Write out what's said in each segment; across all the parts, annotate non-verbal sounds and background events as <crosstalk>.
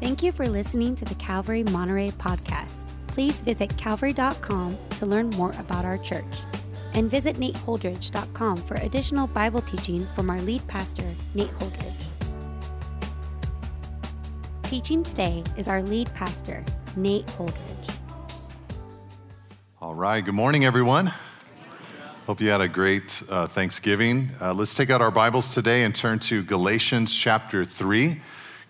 Thank you for listening to the Calvary Monterey podcast. Please visit calvary.com to learn more about our church. And visit nateholdridge.com for additional Bible teaching from our lead pastor, Nate Holdridge. Teaching today is our lead pastor, Nate Holdridge. All right, good morning, everyone. Hope you had a great uh, Thanksgiving. Uh, let's take out our Bibles today and turn to Galatians chapter 3.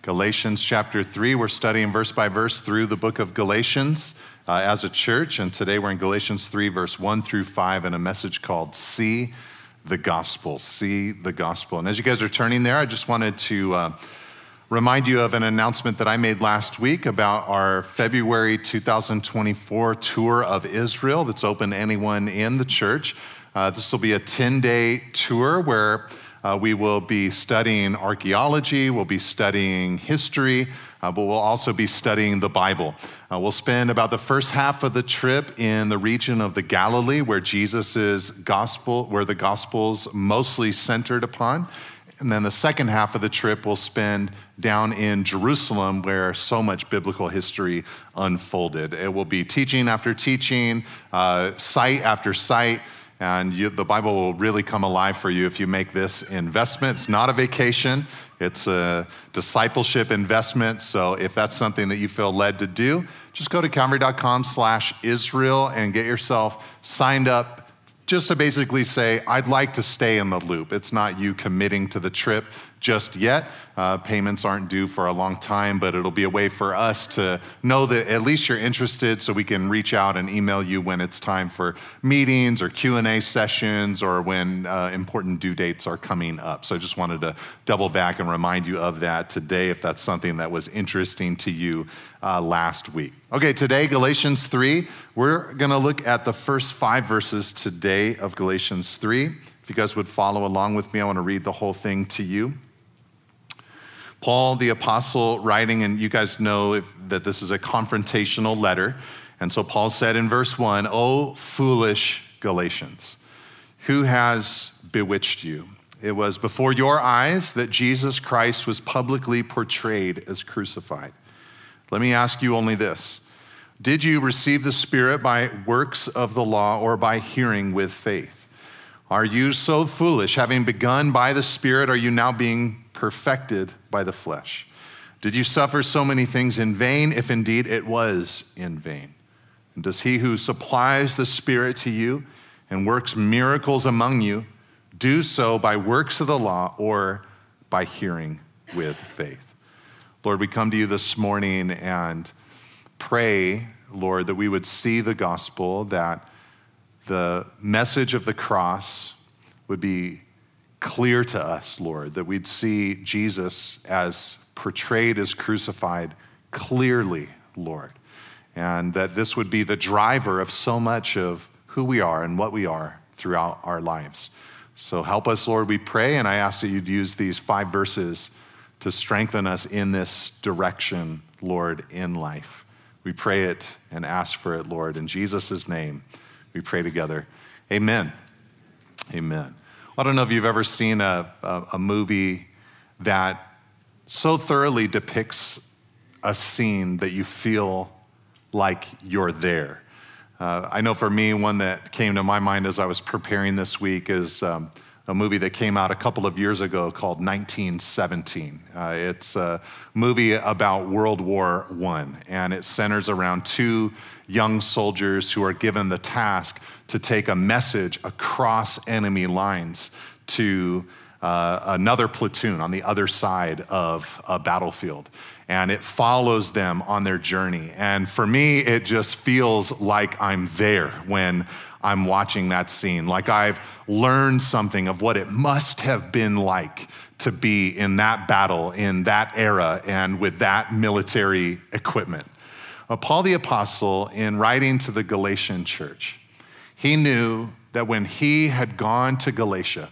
Galatians chapter 3, we're studying verse by verse through the book of Galatians uh, as a church. And today we're in Galatians 3, verse 1 through 5, in a message called See the Gospel. See the Gospel. And as you guys are turning there, I just wanted to uh, remind you of an announcement that I made last week about our February 2024 tour of Israel that's open to anyone in the church. Uh, this will be a 10 day tour where uh, we will be studying archaeology, we'll be studying history, uh, but we'll also be studying the Bible. Uh, we'll spend about the first half of the trip in the region of the Galilee, where Jesus' gospel, where the gospel's mostly centered upon. And then the second half of the trip we'll spend down in Jerusalem, where so much biblical history unfolded. It will be teaching after teaching, uh, site after site. And you, the Bible will really come alive for you if you make this investment. It's not a vacation, it's a discipleship investment. So if that's something that you feel led to do, just go to calvary.com slash Israel and get yourself signed up just to basically say, I'd like to stay in the loop. It's not you committing to the trip just yet. Uh, payments aren't due for a long time, but it'll be a way for us to know that at least you're interested so we can reach out and email you when it's time for meetings or Q&A sessions or when uh, important due dates are coming up. So I just wanted to double back and remind you of that today if that's something that was interesting to you uh, last week. Okay, today, Galatians 3. We're going to look at the first five verses today of Galatians 3. If you guys would follow along with me, I want to read the whole thing to you. Paul the apostle writing, and you guys know if, that this is a confrontational letter. And so Paul said in verse 1, Oh, foolish Galatians, who has bewitched you? It was before your eyes that Jesus Christ was publicly portrayed as crucified. Let me ask you only this Did you receive the Spirit by works of the law or by hearing with faith? Are you so foolish? Having begun by the Spirit, are you now being perfected by the flesh? Did you suffer so many things in vain, if indeed it was in vain? And does he who supplies the Spirit to you and works miracles among you do so by works of the law or by hearing with faith? Lord, we come to you this morning and pray, Lord, that we would see the gospel, that the message of the cross would be clear to us, Lord, that we'd see Jesus as portrayed as crucified clearly, Lord, and that this would be the driver of so much of who we are and what we are throughout our lives. So help us, Lord, we pray, and I ask that you'd use these five verses to strengthen us in this direction, Lord, in life. We pray it and ask for it, Lord. In Jesus' name, we pray together. Amen. Amen. I don't know if you've ever seen a, a, a movie that so thoroughly depicts a scene that you feel like you're there. Uh, I know for me, one that came to my mind as I was preparing this week is um, a movie that came out a couple of years ago called 1917. Uh, it's a movie about World War I, and it centers around two young soldiers who are given the task to take a message across enemy lines to uh, another platoon on the other side of a battlefield. And it follows them on their journey. And for me, it just feels like I'm there when I'm watching that scene, like I've learned something of what it must have been like to be in that battle, in that era, and with that military equipment. Uh, Paul the Apostle, in writing to the Galatian church, he knew that when he had gone to Galatia,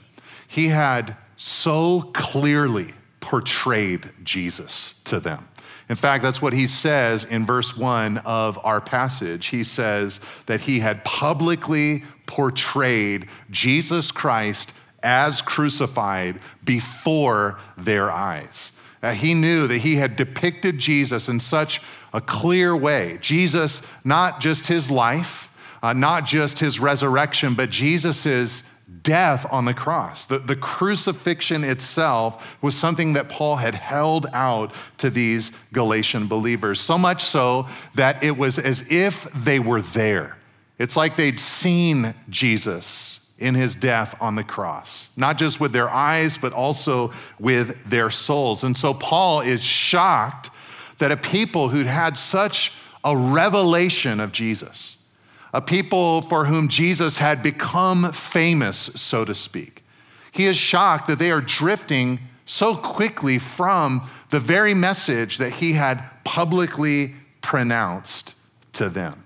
he had so clearly portrayed Jesus to them. In fact, that's what he says in verse one of our passage. He says that he had publicly portrayed Jesus Christ as crucified before their eyes. Uh, he knew that he had depicted Jesus in such a clear way. Jesus, not just his life, uh, not just his resurrection, but Jesus' death on the cross. The, the crucifixion itself was something that Paul had held out to these Galatian believers, so much so that it was as if they were there. It's like they'd seen Jesus in his death on the cross, not just with their eyes, but also with their souls. And so Paul is shocked that a people who'd had such a revelation of Jesus, a people for whom Jesus had become famous, so to speak, he is shocked that they are drifting so quickly from the very message that he had publicly pronounced to them.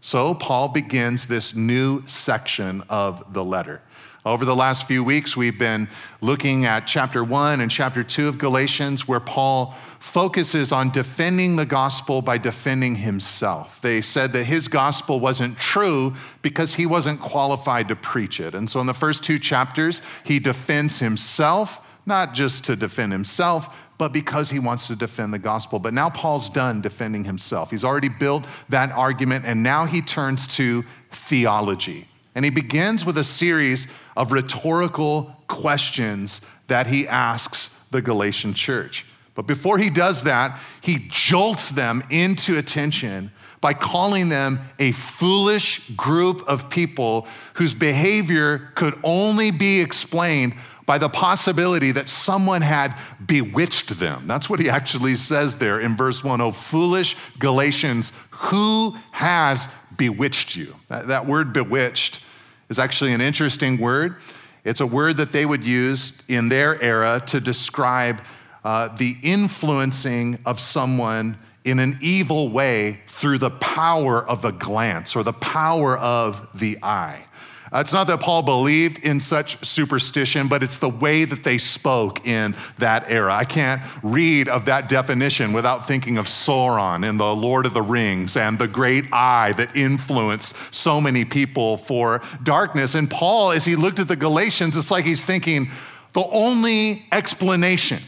So, Paul begins this new section of the letter. Over the last few weeks, we've been looking at chapter one and chapter two of Galatians, where Paul focuses on defending the gospel by defending himself. They said that his gospel wasn't true because he wasn't qualified to preach it. And so, in the first two chapters, he defends himself, not just to defend himself, but because he wants to defend the gospel. But now Paul's done defending himself. He's already built that argument, and now he turns to theology. And he begins with a series of rhetorical questions that he asks the Galatian church. But before he does that, he jolts them into attention by calling them a foolish group of people whose behavior could only be explained by the possibility that someone had bewitched them. That's what he actually says there in verse 1. Oh, foolish Galatians, who has bewitched you? That, that word bewitched is actually an interesting word. It's a word that they would use in their era to describe uh, the influencing of someone in an evil way through the power of a glance or the power of the eye. Uh, it's not that Paul believed in such superstition, but it's the way that they spoke in that era. I can't read of that definition without thinking of Sauron in The Lord of the Rings and the great eye that influenced so many people for darkness. And Paul, as he looked at the Galatians, it's like he's thinking the only explanation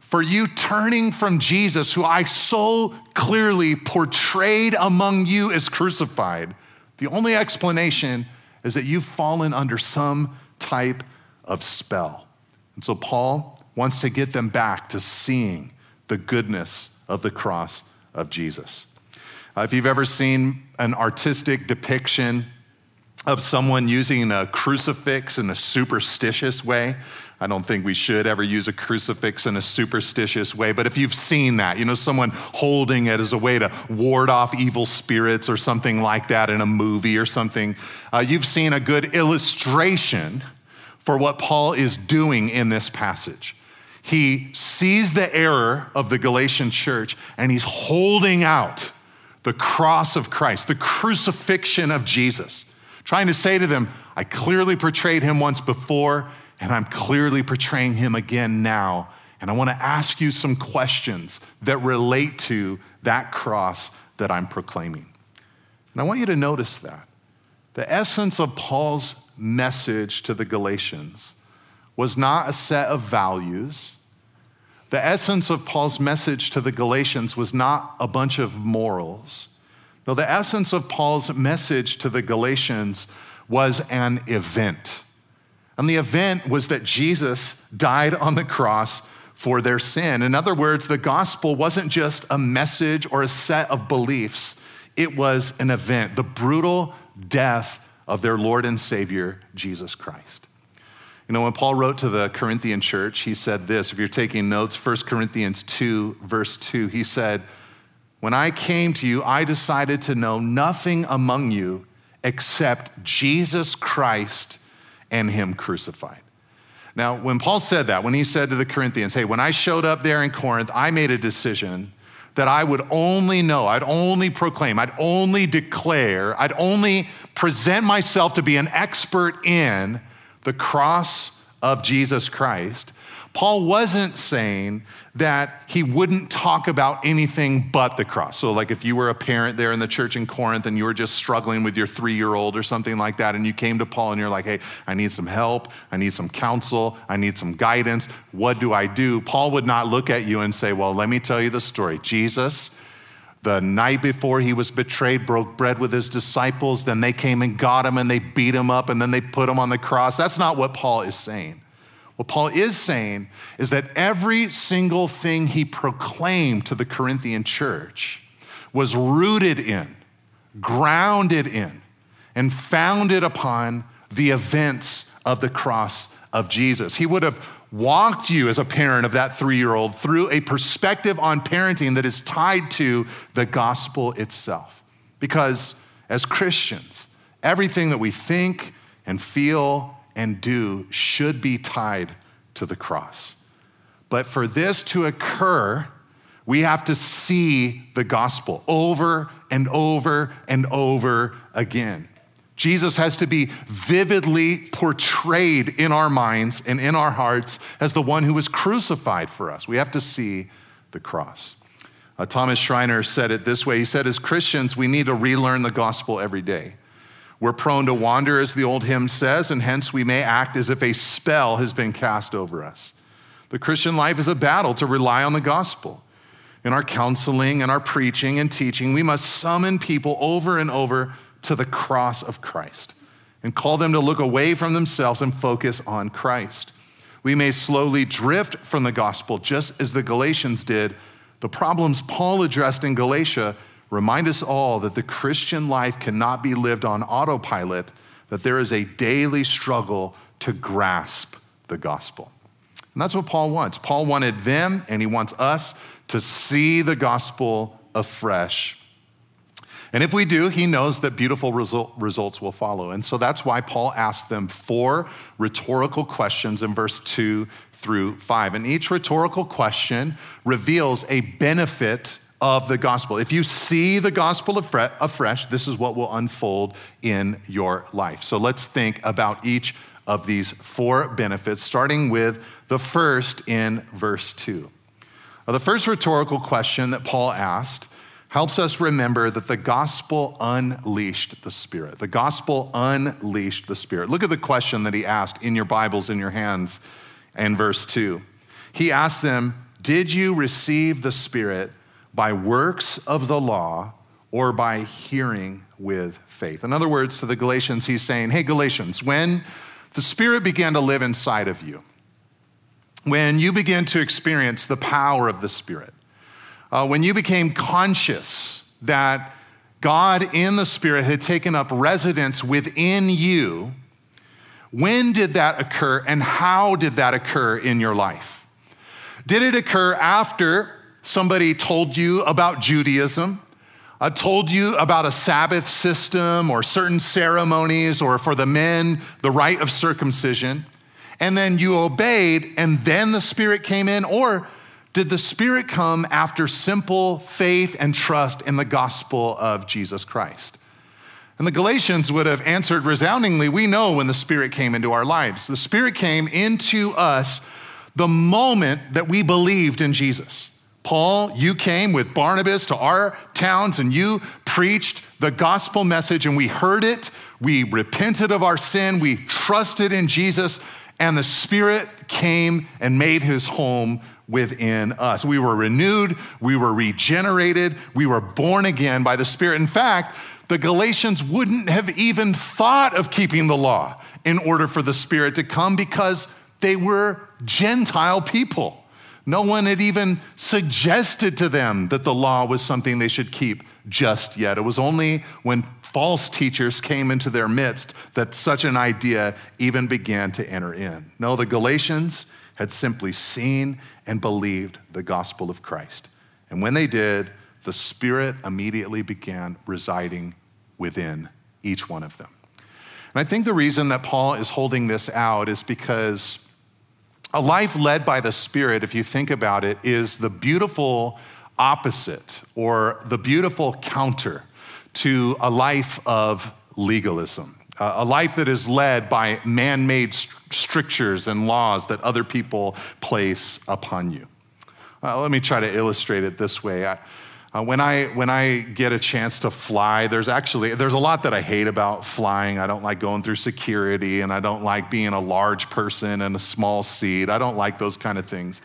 for you turning from Jesus, who I so clearly portrayed among you as crucified, the only explanation is that you've fallen under some type of spell. And so Paul wants to get them back to seeing the goodness of the cross of Jesus. Uh, if you've ever seen an artistic depiction of someone using a crucifix in a superstitious way, I don't think we should ever use a crucifix in a superstitious way, but if you've seen that, you know, someone holding it as a way to ward off evil spirits or something like that in a movie or something, uh, you've seen a good illustration for what Paul is doing in this passage. He sees the error of the Galatian church and he's holding out the cross of Christ, the crucifixion of Jesus, trying to say to them, I clearly portrayed him once before and I'm clearly portraying him again now. And I want to ask you some questions that relate to that cross that I'm proclaiming. And I want you to notice that. The essence of Paul's message to the Galatians was not a set of values. The essence of Paul's message to the Galatians was not a bunch of morals. No, the essence of Paul's message to the Galatians was an event. And the event was that Jesus died on the cross for their sin. In other words, the gospel wasn't just a message or a set of beliefs, it was an event the brutal death of their Lord and Savior, Jesus Christ. You know, when Paul wrote to the Corinthian church, he said this. If you're taking notes, 1 Corinthians 2, verse 2, he said, When I came to you, I decided to know nothing among you except Jesus Christ and him crucified. Now, when Paul said that, when he said to the Corinthians, hey, when I showed up there in Corinth, I made a decision that I would only know, I'd only proclaim, I'd only declare, I'd only present myself to be an expert in the cross of Jesus Christ, Paul wasn't saying that he wouldn't talk about anything but the cross. So, like if you were a parent there in the church in Corinth and you were just struggling with your three year old or something like that, and you came to Paul and you're like, hey, I need some help, I need some counsel, I need some guidance. What do I do? Paul would not look at you and say, well, let me tell you the story. Jesus, the night before he was betrayed, broke bread with his disciples. Then they came and got him and they beat him up and then they put him on the cross. That's not what Paul is saying. What Paul is saying is that every single thing he proclaimed to the Corinthian church was rooted in, grounded in, and founded upon the events of the cross of Jesus. He would have walked you as a parent of that three year old through a perspective on parenting that is tied to the gospel itself. Because as Christians, everything that we think and feel and do should be tied to the cross. But for this to occur, we have to see the gospel over and over and over again. Jesus has to be vividly portrayed in our minds and in our hearts as the one who was crucified for us. We have to see the cross. Uh, Thomas Schreiner said it this way He said, As Christians, we need to relearn the gospel every day. We're prone to wander, as the old hymn says, and hence we may act as if a spell has been cast over us. The Christian life is a battle to rely on the gospel. In our counseling and our preaching and teaching, we must summon people over and over to the cross of Christ and call them to look away from themselves and focus on Christ. We may slowly drift from the gospel, just as the Galatians did. The problems Paul addressed in Galatia remind us all that the Christian life cannot be lived on autopilot, that there is a daily struggle to grasp the gospel. And that's what Paul wants. Paul wanted them, and he wants us to see the gospel afresh. And if we do, he knows that beautiful result, results will follow. And so that's why Paul asked them four rhetorical questions in verse 2 through 5. And each rhetorical question reveals a benefit of the gospel. If you see the gospel afresh, this is what will unfold in your life. So let's think about each of these four benefits, starting with the first in verse 2. Now, the first rhetorical question that Paul asked helps us remember that the gospel unleashed the Spirit. The gospel unleashed the Spirit. Look at the question that he asked in your Bibles, in your hands, in verse 2. He asked them, Did you receive the Spirit by works of the law or by hearing with faith. In other words, to the Galatians, he's saying, Hey, Galatians, when the Spirit began to live inside of you, when you began to experience the power of the Spirit, uh, when you became conscious that God in the Spirit had taken up residence within you, when did that occur and how did that occur in your life? Did it occur after somebody told you about Judaism, uh, told you about a Sabbath system or certain ceremonies, or for the men, the rite of circumcision, and then you obeyed, and then the Spirit came in? Or did the Spirit come after simple faith and trust in the gospel of Jesus Christ? And the Galatians would have answered resoundingly We know when the Spirit came into our lives. The Spirit came into us the moment that we believed in Jesus. Paul, you came with Barnabas to our towns and you preached the gospel message, and we heard it. We repented of our sin. We trusted in Jesus, and the Spirit came and made his home within us. We were renewed, we were regenerated, we were born again by the Spirit. In fact, the Galatians wouldn't have even thought of keeping the law in order for the Spirit to come because they were Gentile people. No one had even suggested to them that the law was something they should keep just yet. It was only when false teachers came into their midst that such an idea even began to enter in. No, the Galatians had simply seen and believed the gospel of Christ. And when they did, the Spirit immediately began residing within each one of them. And I think the reason that Paul is holding this out is because a life led by the Spirit, if you think about it, is the beautiful opposite or the beautiful counter to a life of legalism. a life that is led by man made strictures and laws that other people place upon you. Let me try to illustrate it this way. I, uh, when, I, when I get a chance to fly, there's actually, there's a lot that I hate about flying. I don't like going through security and I don't like being a large person in a small seat. I don't like those kind of things.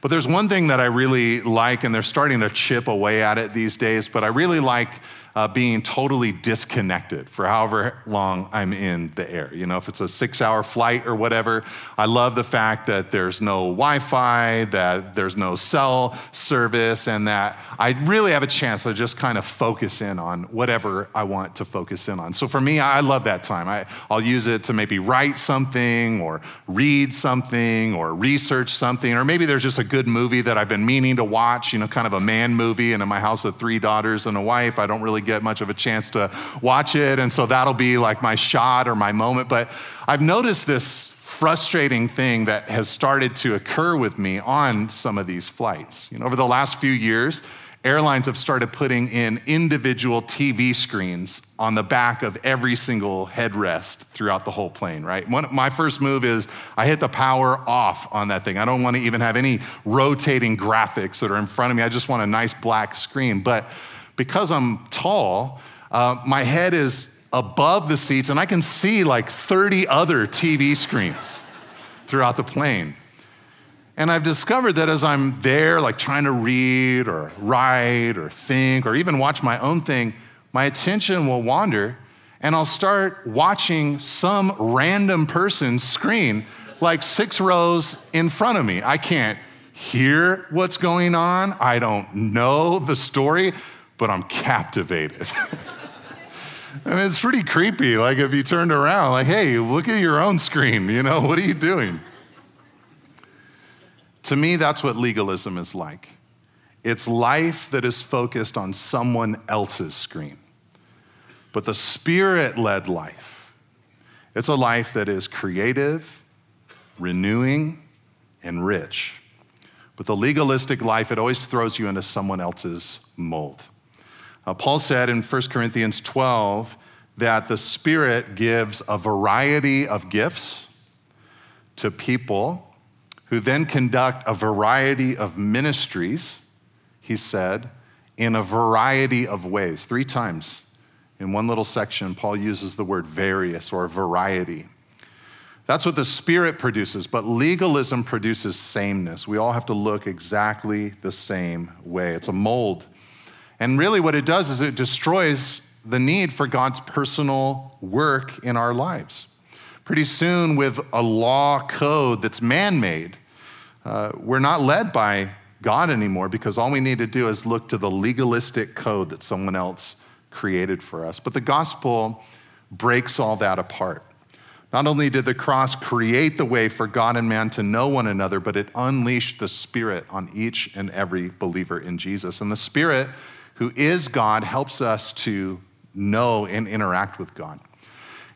But there's one thing that I really like, and they're starting to chip away at it these days, but I really like uh, being totally disconnected for however long I'm in the air. You know, if it's a six hour flight or whatever, I love the fact that there's no Wi Fi, that there's no cell service, and that I really have a chance to just kind of focus in on whatever I want to focus in on. So for me, I love that time. I, I'll use it to maybe write something or read something or research something, or maybe there's just a good movie that I've been meaning to watch, you know, kind of a man movie. And in my house of three daughters and a wife, I don't really get much of a chance to watch it. And so that'll be like my shot or my moment. But I've noticed this frustrating thing that has started to occur with me on some of these flights. You know, over the last few years, airlines have started putting in individual TV screens on the back of every single headrest throughout the whole plane, right? One, my first move is I hit the power off on that thing. I don't want to even have any rotating graphics that are in front of me. I just want a nice black screen. But because I'm tall, uh, my head is above the seats and I can see like 30 other TV screens throughout the plane. And I've discovered that as I'm there, like trying to read or write or think or even watch my own thing, my attention will wander and I'll start watching some random person's screen like six rows in front of me. I can't hear what's going on, I don't know the story, but I'm captivated. <laughs> I mean, it's pretty creepy. Like, if you turned around, like, hey, look at your own screen, you know, <laughs> what are you doing? To me, that's what legalism is like it's life that is focused on someone else's screen. But the spirit led life, it's a life that is creative, renewing, and rich. But the legalistic life, it always throws you into someone else's mold. Uh, Paul said in 1 Corinthians 12 that the Spirit gives a variety of gifts to people who then conduct a variety of ministries, he said, in a variety of ways. Three times in one little section, Paul uses the word various or variety. That's what the Spirit produces, but legalism produces sameness. We all have to look exactly the same way. It's a mold and really, what it does is it destroys the need for God's personal work in our lives. Pretty soon, with a law code that's man made, uh, we're not led by God anymore because all we need to do is look to the legalistic code that someone else created for us. But the gospel breaks all that apart. Not only did the cross create the way for God and man to know one another, but it unleashed the Spirit on each and every believer in Jesus. And the Spirit who is God, helps us to know and interact with God.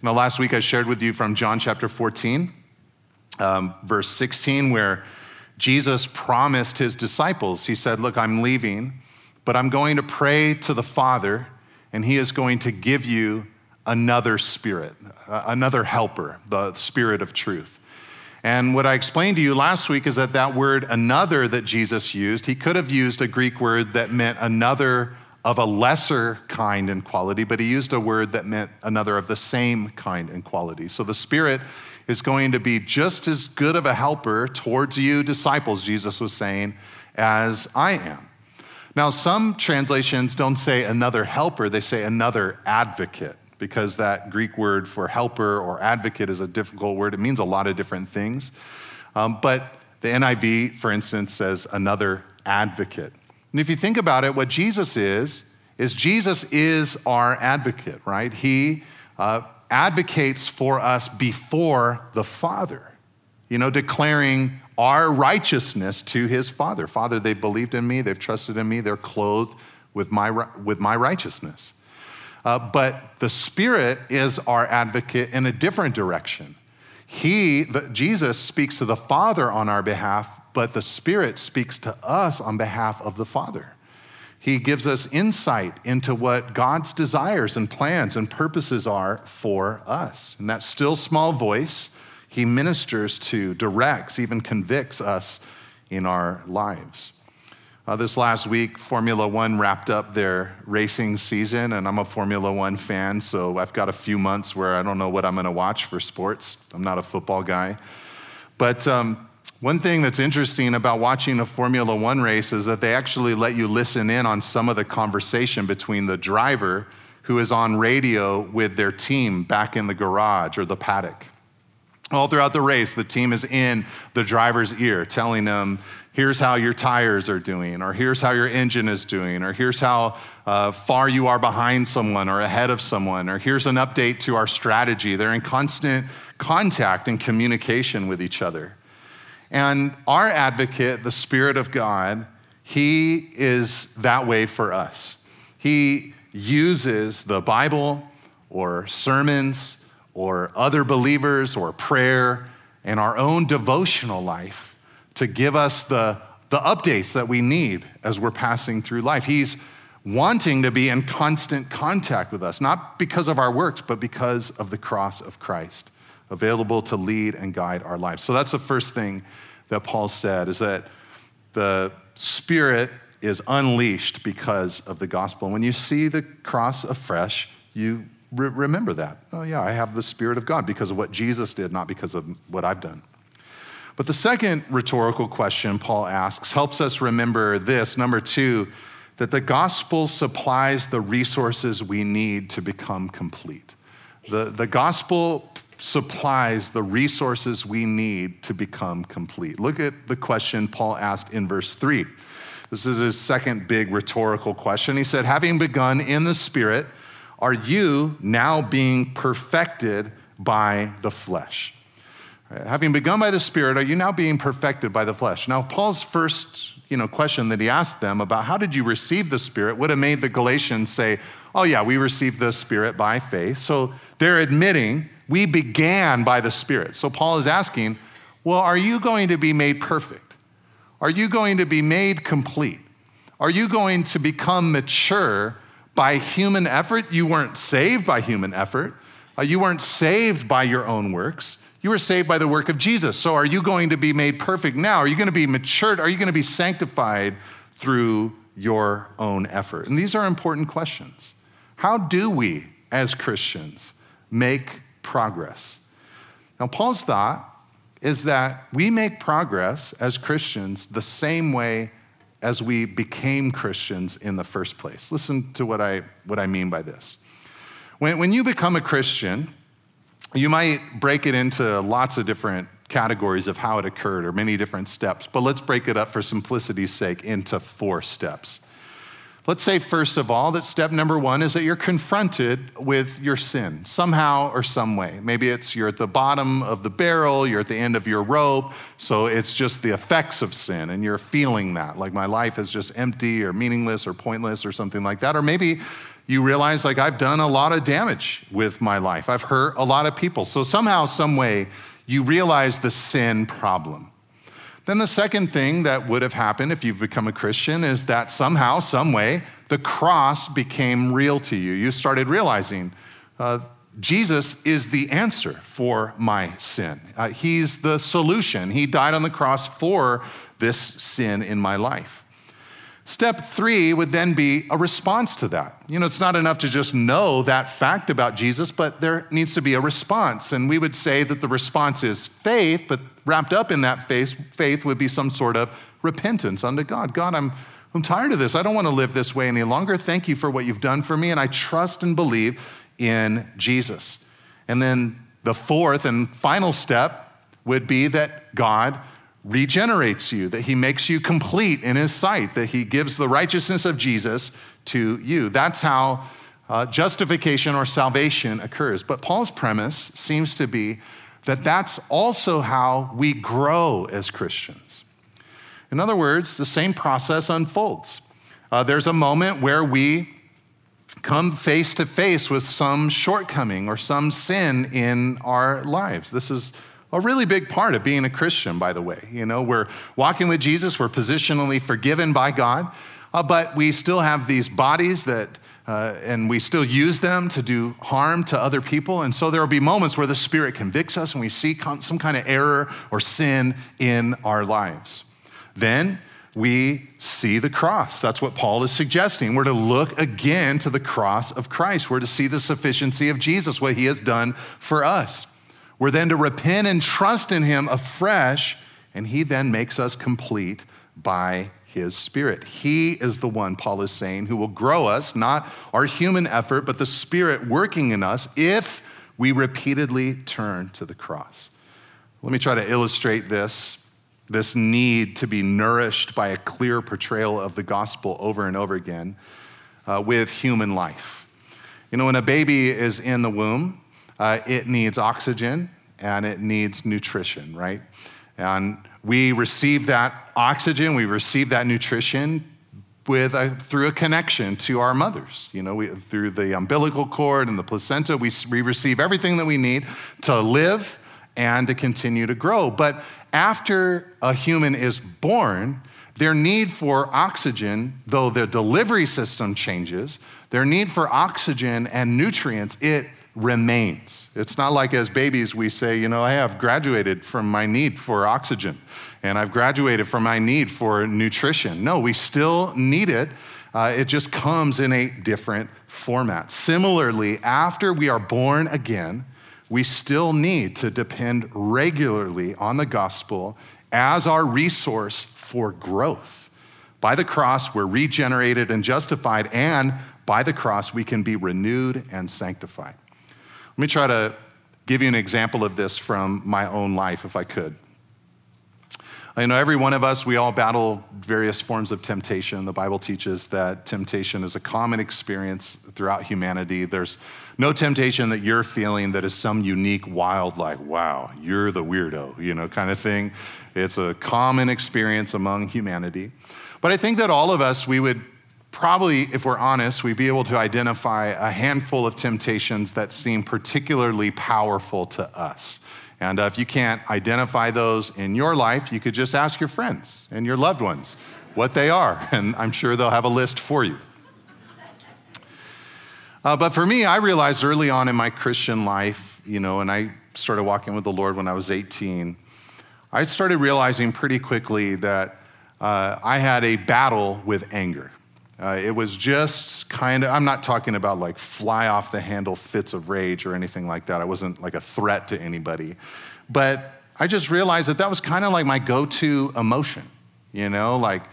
Now, last week I shared with you from John chapter 14, um, verse 16, where Jesus promised his disciples, He said, Look, I'm leaving, but I'm going to pray to the Father, and He is going to give you another spirit, another helper, the spirit of truth. And what I explained to you last week is that that word another that Jesus used, he could have used a Greek word that meant another of a lesser kind and quality, but he used a word that meant another of the same kind and quality. So the Spirit is going to be just as good of a helper towards you, disciples, Jesus was saying, as I am. Now, some translations don't say another helper, they say another advocate because that Greek word for helper or advocate is a difficult word. It means a lot of different things. Um, but the NIV, for instance, says another advocate. And if you think about it, what Jesus is, is Jesus is our advocate, right? He uh, advocates for us before the Father, you know, declaring our righteousness to his Father. Father, they've believed in me, they've trusted in me, they're clothed with my, with my righteousness. Uh, but the Spirit is our advocate in a different direction. He, the, Jesus, speaks to the Father on our behalf, but the Spirit speaks to us on behalf of the Father. He gives us insight into what God's desires and plans and purposes are for us. And that still small voice, He ministers to, directs, even convicts us in our lives. Uh, this last week, Formula One wrapped up their racing season, and I'm a Formula One fan, so I've got a few months where I don't know what I'm going to watch for sports. I'm not a football guy. But um, one thing that's interesting about watching a Formula One race is that they actually let you listen in on some of the conversation between the driver who is on radio with their team back in the garage or the paddock. All throughout the race, the team is in the driver's ear telling them, here's how your tires are doing, or here's how your engine is doing, or here's how uh, far you are behind someone or ahead of someone, or here's an update to our strategy. They're in constant contact and communication with each other. And our advocate, the Spirit of God, he is that way for us. He uses the Bible or sermons or other believers or prayer and our own devotional life to give us the, the updates that we need as we're passing through life. He's wanting to be in constant contact with us, not because of our works, but because of the cross of Christ available to lead and guide our lives. So that's the first thing that Paul said is that the Spirit is unleashed because of the gospel. When you see the cross afresh, you re- remember that. Oh, yeah, I have the Spirit of God because of what Jesus did, not because of what I've done. But the second rhetorical question Paul asks helps us remember this number two, that the gospel supplies the resources we need to become complete. The, the gospel supplies the resources we need to become complete. Look at the question Paul asked in verse 3. This is his second big rhetorical question. He said, Having begun in the Spirit, are you now being perfected by the flesh? Having begun by the Spirit, are you now being perfected by the flesh? Now, Paul's first you know, question that he asked them about how did you receive the Spirit would have made the Galatians say, oh, yeah, we received the Spirit by faith. So they're admitting we began by the Spirit. So Paul is asking, well, are you going to be made perfect? Are you going to be made complete? Are you going to become mature by human effort? You weren't saved by human effort. Uh, you weren't saved by your own works. You were saved by the work of Jesus. So are you going to be made perfect now? Are you going to be matured? Are you going to be sanctified through your own effort? And these are important questions. How do we, as Christians, make progress. Now, Paul's thought is that we make progress as Christians the same way as we became Christians in the first place. Listen to what I, what I mean by this. When, when you become a Christian, you might break it into lots of different categories of how it occurred or many different steps, but let's break it up for simplicity's sake into four steps. Let's say, first of all, that step number one is that you're confronted with your sin somehow or some way. Maybe it's you're at the bottom of the barrel, you're at the end of your rope, so it's just the effects of sin and you're feeling that, like my life is just empty or meaningless or pointless or something like that. Or maybe you realize, like, I've done a lot of damage with my life, I've hurt a lot of people. So somehow, some way, you realize the sin problem. Then the second thing that would have happened if you've become a Christian is that somehow, some way, the cross became real to you. You started realizing uh, Jesus is the answer for my sin. Uh, he's the solution. He died on the cross for this sin in my life. Step three would then be a response to that. You know, it's not enough to just know that fact about Jesus, but there needs to be a response. And we would say that the response is faith, but wrapped up in that faith, faith would be some sort of repentance unto God. God, I'm, I'm tired of this. I don't want to live this way any longer. Thank you for what you've done for me, and I trust and believe in Jesus. And then the fourth and final step would be that God regenerates you, that he makes you complete in his sight, that he gives the righteousness of Jesus to you. That's how uh, justification or salvation occurs. But Paul's premise seems to be that that's also how we grow as Christians. In other words, the same process unfolds. Uh, there's a moment where we come face to face with some shortcoming or some sin in our lives. This is a really big part of being a Christian, by the way. You know, we're walking with Jesus, we're positionally forgiven by God. Uh, but we still have these bodies that, uh, and we still use them to do harm to other people. And so there will be moments where the Spirit convicts us and we see some kind of error or sin in our lives. Then we see the cross. That's what Paul is suggesting. We're to look again to the cross of Christ. We're to see the sufficiency of Jesus, what he has done for us. We're then to repent and trust in him afresh, and he then makes us complete by his spirit. He is the one, Paul is saying, who will grow us, not our human effort, but the spirit working in us if we repeatedly turn to the cross. Let me try to illustrate this this need to be nourished by a clear portrayal of the gospel over and over again uh, with human life. You know, when a baby is in the womb, uh, it needs oxygen and it needs nutrition, right? And we receive that oxygen, we receive that nutrition with a, through a connection to our mothers. You know, we, through the umbilical cord and the placenta, we, we receive everything that we need to live and to continue to grow. But after a human is born, their need for oxygen, though the delivery system changes, their need for oxygen and nutrients, it remains. It's not like as babies we say, you know, I have graduated from my need for oxygen and I've graduated from my need for nutrition. No, we still need it. Uh, it just comes in a different format. Similarly, after we are born again, we still need to depend regularly on the gospel as our resource for growth. By the cross, we're regenerated and justified, and by the cross, we can be renewed and sanctified. Let me try to give you an example of this from my own life, if I could. I know every one of us, we all battle various forms of temptation. The Bible teaches that temptation is a common experience throughout humanity. There's no temptation that you're feeling that is some unique, wild, like, wow, you're the weirdo, you know, kind of thing. It's a common experience among humanity. But I think that all of us, we would probably, if we're honest, we'd be able to identify a handful of temptations that seem particularly powerful to us. And uh, if you can't identify those in your life, you could just ask your friends and your loved ones what they are, <laughs> and I'm sure they'll have a list for you. Uh, but for me, I realized early on in my Christian life, you know, and I started walking with the Lord when I was 18, I started realizing pretty quickly that uh, I had a battle with anger. Uh, it was just kind of, I'm not talking about like fly off the handle fits of rage or anything like that. I wasn't like a threat to anybody. But I just realized that that was kind of like my go to emotion. You know, like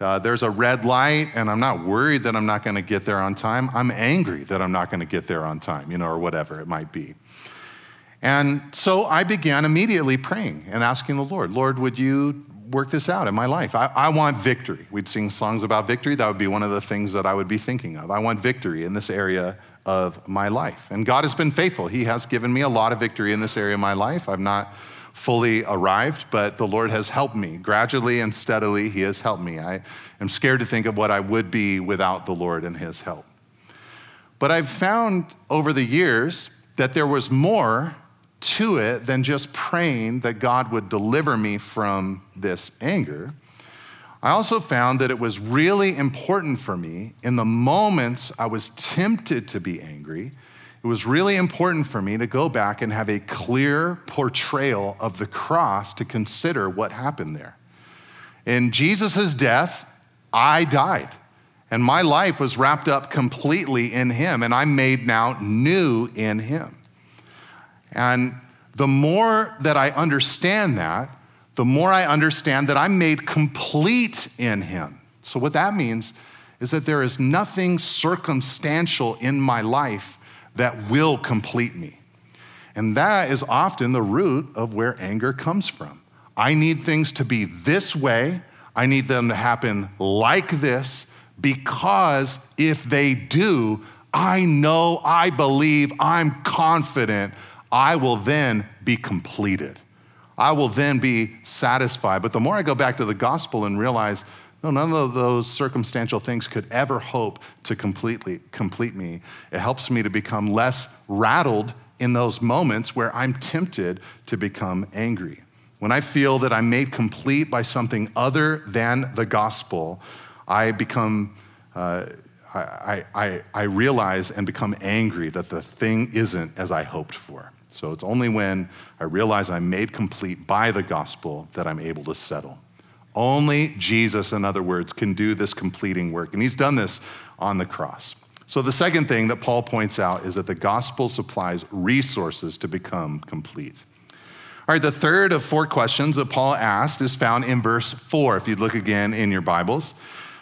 uh, there's a red light and I'm not worried that I'm not going to get there on time. I'm angry that I'm not going to get there on time, you know, or whatever it might be. And so I began immediately praying and asking the Lord, Lord, would you work this out in my life. I, I, want victory. We'd sing songs about victory. That would be one of the things that I would be thinking of. I want victory in this area of my life. And God has been faithful. He has given me a lot of victory in this area of my life. I've not fully arrived, but the Lord has helped me. Gradually and steadily, He has helped me. I am scared to think of what I would be without the Lord and His help. But I've found over the years that there was more to it than just praying that God would deliver me from this anger. I also found that it was really important for me in the moments I was tempted to be angry. It was really important for me to go back and have a clear portrayal of the cross to consider what happened there. In Jesus' death, I died, and my life was wrapped up completely in Him, and I'm made now new in Him. And the more that I understand that, the more I understand that I'm made complete in Him. So, what that means is that there is nothing circumstantial in my life that will complete me. And that is often the root of where anger comes from. I need things to be this way, I need them to happen like this, because if they do, I know, I believe, I'm confident I will then be completed. I will then be satisfied. But the more I go back to the gospel and realize, no, none of those circumstantial things could ever hope to completely complete me. It helps me to become less rattled in those moments where I'm tempted to become angry. When I feel that I'm made complete by something other than the gospel, I become, uh, I, I, I realize and become angry that the thing isn't as I hoped for. So it's only when I realize I'm made complete by the gospel that I'm able to settle. Only Jesus, in other words, can do this completing work. And he's done this on the cross. So the second thing that Paul points out is that the gospel supplies resources to become complete. All right, the third of four questions that Paul asked is found in verse four, if you look again in your Bibles.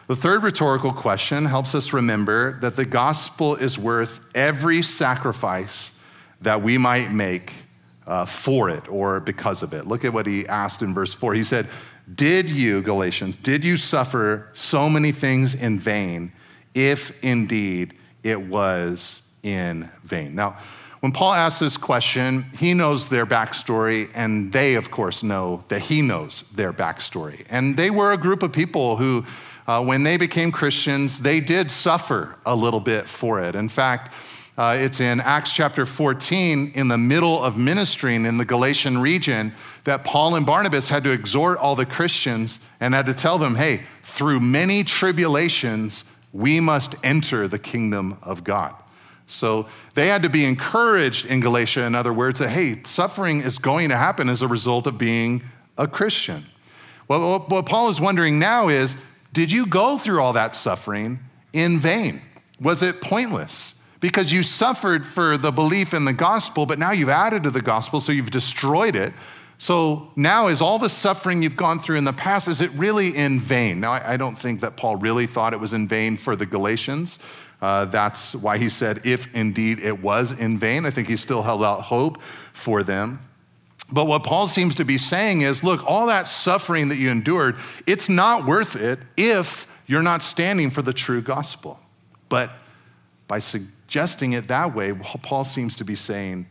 The third rhetorical question helps us remember that the gospel is worth every sacrifice that we might make uh, for it or because of it. Look at what he asked in verse 4. He said, Did you, Galatians, did you suffer so many things in vain, if indeed it was in vain? Now, when Paul asks this question, he knows their backstory, and they, of course, know that he knows their backstory. And they were a group of people who, uh, when they became Christians, they did suffer a little bit for it. In fact, uh, it's in Acts chapter 14, in the middle of ministering in the Galatian region, that Paul and Barnabas had to exhort all the Christians and had to tell them, hey, through many tribulations, we must enter the kingdom of God. So they had to be encouraged in Galatia, in other words, that, hey, suffering is going to happen as a result of being a Christian. Well, what Paul is wondering now is did you go through all that suffering in vain? Was it pointless? Because you suffered for the belief in the gospel, but now you've added to the gospel, so you've destroyed it. So now, is all the suffering you've gone through in the past, is it really in vain? Now, I don't think that Paul really thought it was in vain for the Galatians. Uh, that's why he said, if indeed it was in vain. I think he still held out hope for them. But what Paul seems to be saying is look, all that suffering that you endured, it's not worth it if you're not standing for the true gospel. But by suggesting it that way, Paul seems to be saying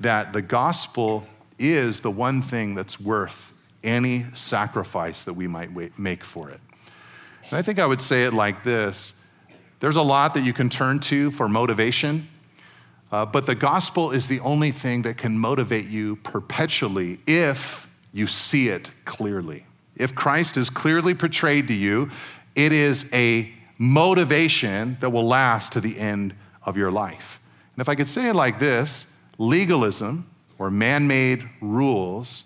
that the gospel is the one thing that's worth any sacrifice that we might make for it. And I think I would say it like this there's a lot that you can turn to for motivation, uh, but the gospel is the only thing that can motivate you perpetually if you see it clearly. If Christ is clearly portrayed to you, it is a motivation that will last to the end of your life. And if I could say it like this legalism or man made rules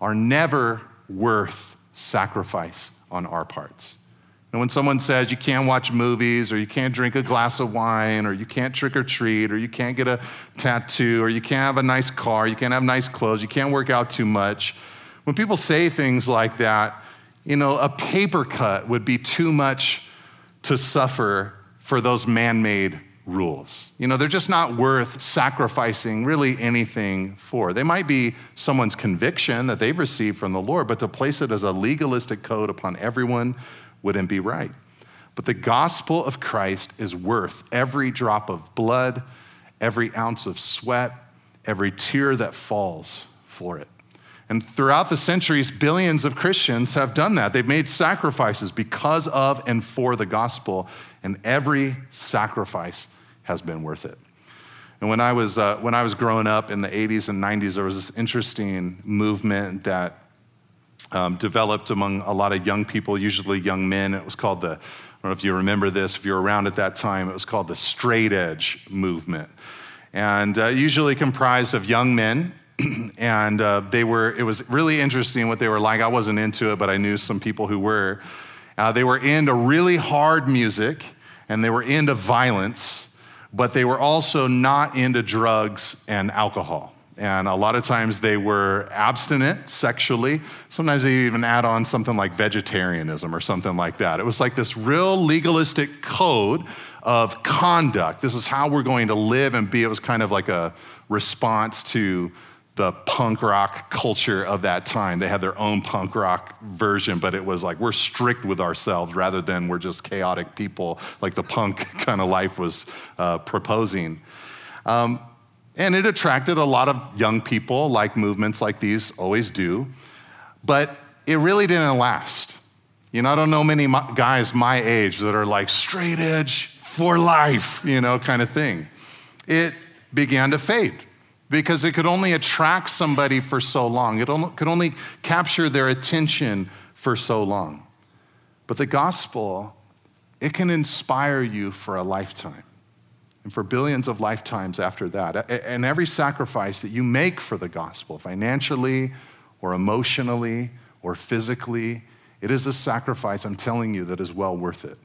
are never worth sacrifice on our parts. And when someone says you can't watch movies, or you can't drink a glass of wine, or you can't trick or treat, or you can't get a tattoo, or you can't have a nice car, you can't have nice clothes, you can't work out too much, when people say things like that, you know, a paper cut would be too much to suffer for those man made rules. You know, they're just not worth sacrificing really anything for. They might be someone's conviction that they've received from the Lord, but to place it as a legalistic code upon everyone wouldn't be right. But the gospel of Christ is worth every drop of blood, every ounce of sweat, every tear that falls for it. And throughout the centuries, billions of Christians have done that. They've made sacrifices because of and for the gospel, and every sacrifice has been worth it. And when I was, uh, when I was growing up in the 80s and 90s, there was this interesting movement that um, developed among a lot of young people, usually young men. It was called the, I don't know if you remember this, if you were around at that time, it was called the straight edge movement. And uh, usually comprised of young men. <clears throat> and uh, they were, it was really interesting what they were like. I wasn't into it, but I knew some people who were. Uh, they were into really hard music and they were into violence but they were also not into drugs and alcohol. And a lot of times they were abstinent sexually. Sometimes they even add on something like vegetarianism or something like that. It was like this real legalistic code of conduct. This is how we're going to live and be. It was kind of like a response to the punk rock culture of that time. They had their own punk rock version, but it was like we're strict with ourselves rather than we're just chaotic people, like the punk <laughs> kind of life was uh, proposing. Um, and it attracted a lot of young people, like movements like these always do, but it really didn't last. You know, I don't know many guys my age that are like straight edge for life, you know, kind of thing. It began to fade because it could only attract somebody for so long. It could only capture their attention for so long. But the gospel it can inspire you for a lifetime and for billions of lifetimes after that. And every sacrifice that you make for the gospel, financially or emotionally or physically, it is a sacrifice, I'm telling you, that is well worth it.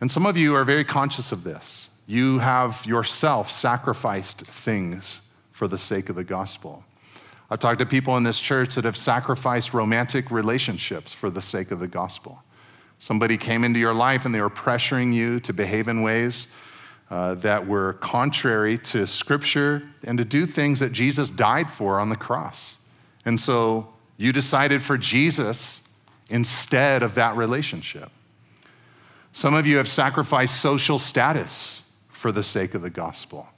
And some of you are very conscious of this. You have yourself sacrificed things for the sake of the gospel. I've talked to people in this church that have sacrificed romantic relationships for the sake of the gospel. Somebody came into your life and they were pressuring you to behave in ways uh, that were contrary to Scripture and to do things that Jesus died for on the cross. And so you decided for Jesus instead of that relationship. Some of you have sacrificed social status for the sake of the gospel.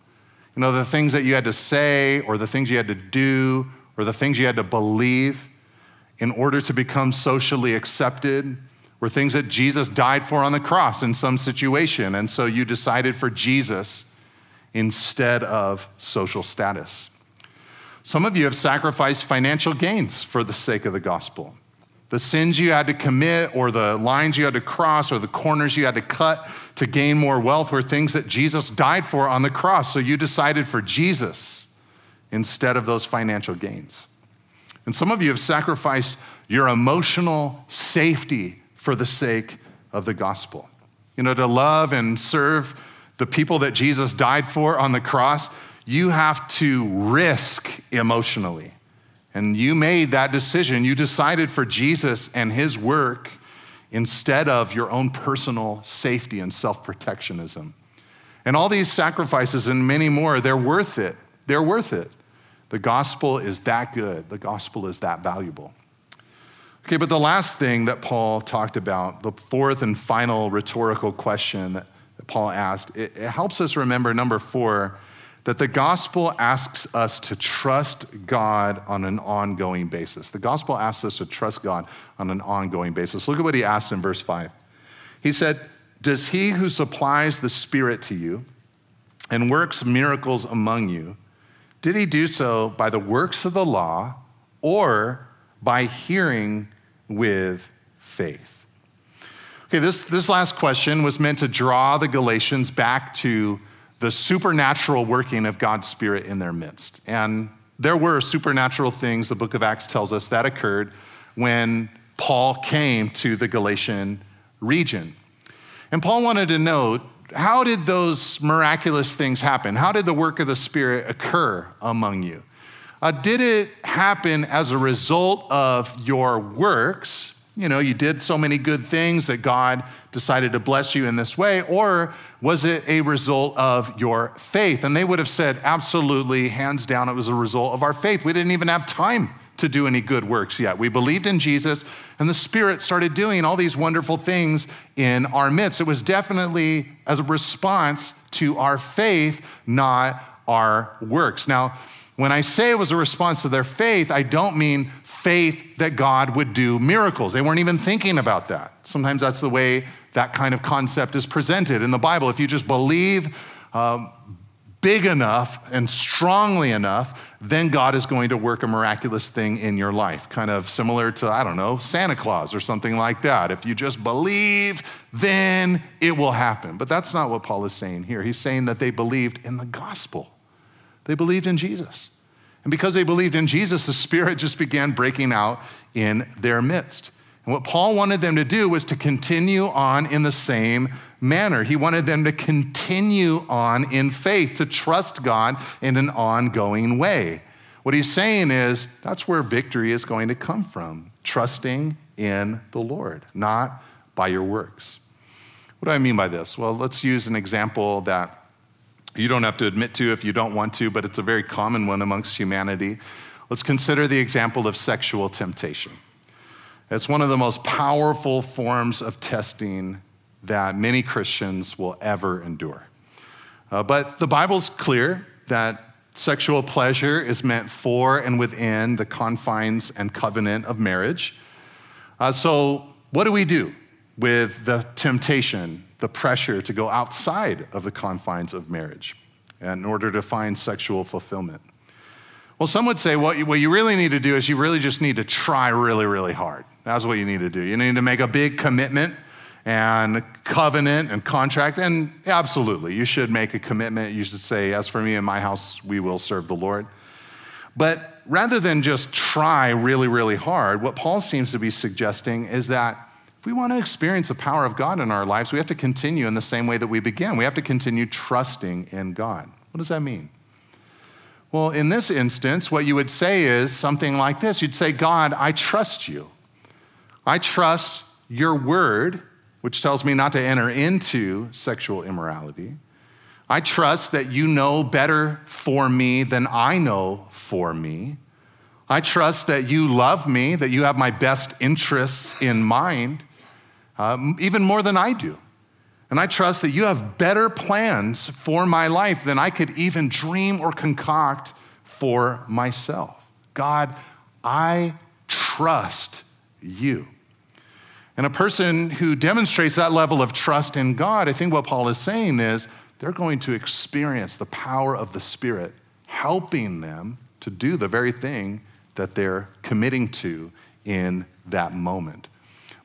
You know, the things that you had to say, or the things you had to do, or the things you had to believe in order to become socially accepted were things that Jesus died for on the cross in some situation. And so you decided for Jesus instead of social status. Some of you have sacrificed financial gains for the sake of the gospel. The sins you had to commit, or the lines you had to cross, or the corners you had to cut to gain more wealth were things that Jesus died for on the cross. So you decided for Jesus instead of those financial gains. And some of you have sacrificed your emotional safety for the sake of the gospel. You know, to love and serve the people that Jesus died for on the cross, you have to risk emotionally. And you made that decision. You decided for Jesus and his work instead of your own personal safety and self protectionism. And all these sacrifices and many more, they're worth it. They're worth it. The gospel is that good, the gospel is that valuable. Okay, but the last thing that Paul talked about, the fourth and final rhetorical question that Paul asked, it, it helps us remember, number four, that the gospel asks us to trust God on an ongoing basis. The gospel asks us to trust God on an ongoing basis. Look at what he asked in verse 5. He said, Does he who supplies the Spirit to you and works miracles among you, did he do so by the works of the law or by hearing with faith. Okay, this, this last question was meant to draw the Galatians back to the supernatural working of God's Spirit in their midst. And there were supernatural things, the book of Acts tells us, that occurred when Paul came to the Galatian region. And Paul wanted to know how did those miraculous things happen? How did the work of the Spirit occur among you? Uh, did it happen as a result of your works? You know, you did so many good things that God decided to bless you in this way, or was it a result of your faith? And they would have said, absolutely, hands down, it was a result of our faith. We didn't even have time to do any good works yet. We believed in Jesus, and the Spirit started doing all these wonderful things in our midst. It was definitely as a response to our faith, not our works. Now, when I say it was a response to their faith, I don't mean faith that God would do miracles. They weren't even thinking about that. Sometimes that's the way that kind of concept is presented in the Bible. If you just believe um, big enough and strongly enough, then God is going to work a miraculous thing in your life. Kind of similar to, I don't know, Santa Claus or something like that. If you just believe, then it will happen. But that's not what Paul is saying here. He's saying that they believed in the gospel. They believed in Jesus. And because they believed in Jesus, the Spirit just began breaking out in their midst. And what Paul wanted them to do was to continue on in the same manner. He wanted them to continue on in faith, to trust God in an ongoing way. What he's saying is that's where victory is going to come from trusting in the Lord, not by your works. What do I mean by this? Well, let's use an example that you don't have to admit to if you don't want to, but it's a very common one amongst humanity. Let's consider the example of sexual temptation. It's one of the most powerful forms of testing that many Christians will ever endure. Uh, but the Bible's clear that sexual pleasure is meant for and within the confines and covenant of marriage. Uh, so, what do we do with the temptation the pressure to go outside of the confines of marriage in order to find sexual fulfillment. Well, some would say what you, what you really need to do is you really just need to try really, really hard. That's what you need to do. You need to make a big commitment and covenant and contract. And absolutely, you should make a commitment. You should say, As for me and my house, we will serve the Lord. But rather than just try really, really hard, what Paul seems to be suggesting is that if we want to experience the power of God in our lives, we have to continue in the same way that we began. We have to continue trusting in God. What does that mean? Well, in this instance, what you would say is something like this You'd say, God, I trust you. I trust your word, which tells me not to enter into sexual immorality. I trust that you know better for me than I know for me. I trust that you love me, that you have my best interests in mind um, even more than I do. And I trust that you have better plans for my life than I could even dream or concoct for myself. God, I trust you. And a person who demonstrates that level of trust in God, I think what Paul is saying is they're going to experience the power of the Spirit helping them to do the very thing that they're committing to in that moment.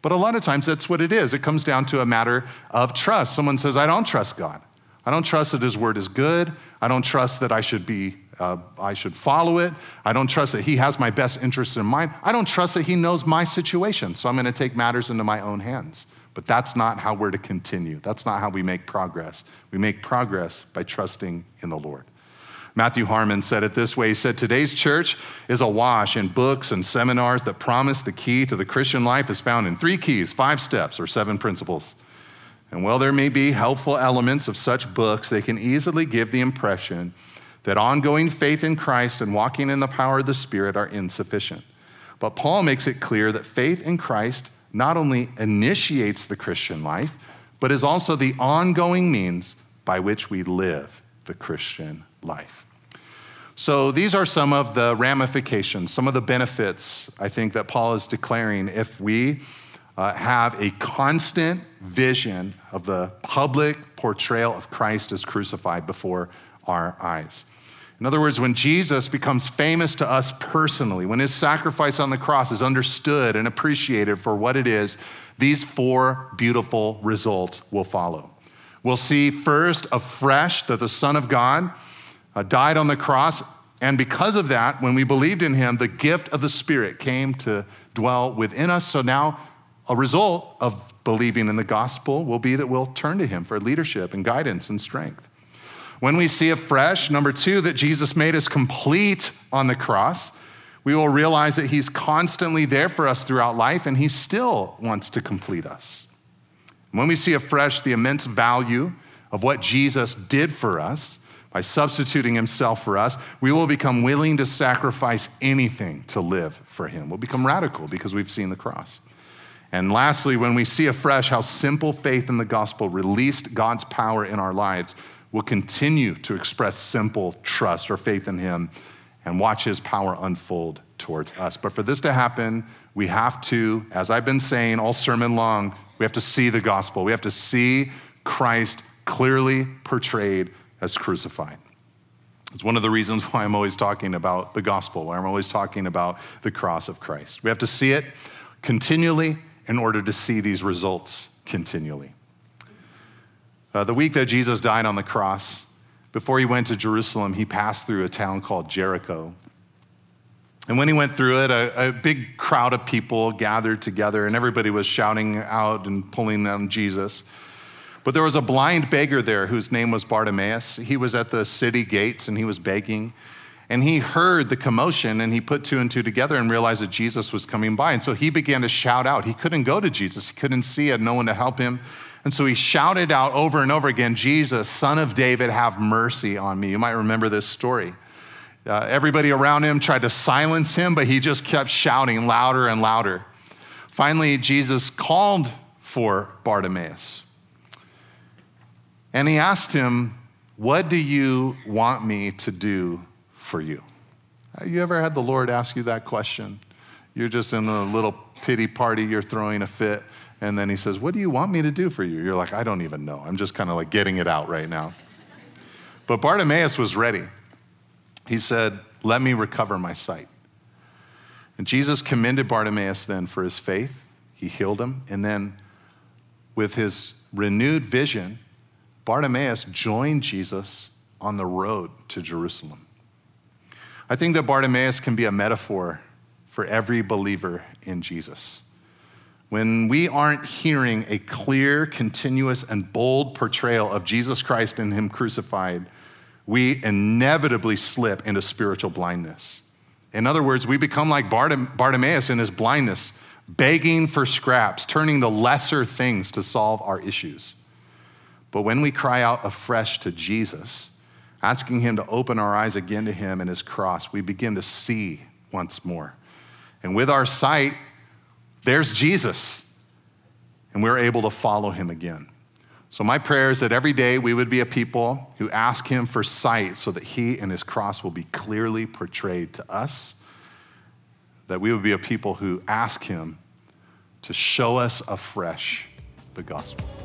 But a lot of times that's what it is. It comes down to a matter of trust. Someone says, I don't trust God. I don't trust that His word is good. I don't trust that I should be. Uh, I should follow it. I don't trust that he has my best interest in mind. I don't trust that he knows my situation, so I'm going to take matters into my own hands. But that's not how we're to continue. That's not how we make progress. We make progress by trusting in the Lord. Matthew Harmon said it this way He said, Today's church is awash in books and seminars that promise the key to the Christian life is found in three keys, five steps, or seven principles. And while there may be helpful elements of such books, they can easily give the impression that ongoing faith in Christ and walking in the power of the Spirit are insufficient. But Paul makes it clear that faith in Christ not only initiates the Christian life, but is also the ongoing means by which we live the Christian life. So these are some of the ramifications, some of the benefits I think that Paul is declaring if we uh, have a constant vision of the public portrayal of Christ as crucified before our eyes. In other words, when Jesus becomes famous to us personally, when his sacrifice on the cross is understood and appreciated for what it is, these four beautiful results will follow. We'll see first afresh that the Son of God uh, died on the cross. And because of that, when we believed in him, the gift of the Spirit came to dwell within us. So now, a result of believing in the gospel will be that we'll turn to him for leadership and guidance and strength. When we see afresh, number two, that Jesus made us complete on the cross, we will realize that he's constantly there for us throughout life and he still wants to complete us. When we see afresh the immense value of what Jesus did for us, by substituting himself for us, we will become willing to sacrifice anything to live for him. We'll become radical because we've seen the cross. And lastly, when we see afresh how simple faith in the gospel released God's power in our lives, we'll continue to express simple trust or faith in him and watch his power unfold towards us. But for this to happen, we have to, as I've been saying all sermon long, we have to see the gospel. We have to see Christ clearly portrayed as crucified. It's one of the reasons why I'm always talking about the gospel, why I'm always talking about the cross of Christ. We have to see it continually in order to see these results continually. Uh, the week that Jesus died on the cross, before he went to Jerusalem, he passed through a town called Jericho. And when he went through it, a, a, big crowd of people gathered together, and everybody was shouting out and pulling on Jesus. But there was a blind beggar there whose name was Bartimaeus. He was at the city gates and he was begging. And he heard the commotion and he put two and two together and realized that Jesus was coming by. And so he began to shout out. He couldn't go to Jesus, he couldn't see, had no one to help him. And so he shouted out over and over again, Jesus, son of David, have mercy on me. You might remember this story. Uh, everybody around him tried to silence him, but he just kept shouting louder and louder. Finally, Jesus called for Bartimaeus. And he asked him, What do you want me to do for you? Have you ever had the Lord ask you that question? You're just in a little pity party, you're throwing a fit, and then he says, What do you want me to do for you? You're like, I don't even know. I'm just kind of like getting it out right now. But Bartimaeus was ready. He said, Let me recover my sight. And Jesus commended Bartimaeus then for his faith. He healed him. And then with his renewed vision, Bartimaeus joined Jesus on the road to Jerusalem. I think that Bartimaeus can be a metaphor for every believer in Jesus. When we aren't hearing a clear, continuous, and bold portrayal of Jesus Christ and Him crucified, we inevitably slip into spiritual blindness. In other words, we become like Bartimaeus in his blindness, begging for scraps, turning to lesser things to solve our issues. But when we cry out afresh to Jesus, asking Him to open our eyes again to Him and His cross, we begin to see once more. And with our sight, there's Jesus, and we're able to follow Him again. So, my prayer is that every day we would be a people who ask Him for sight so that He and His cross will be clearly portrayed to us. That we would be a people who ask Him to show us afresh the gospel.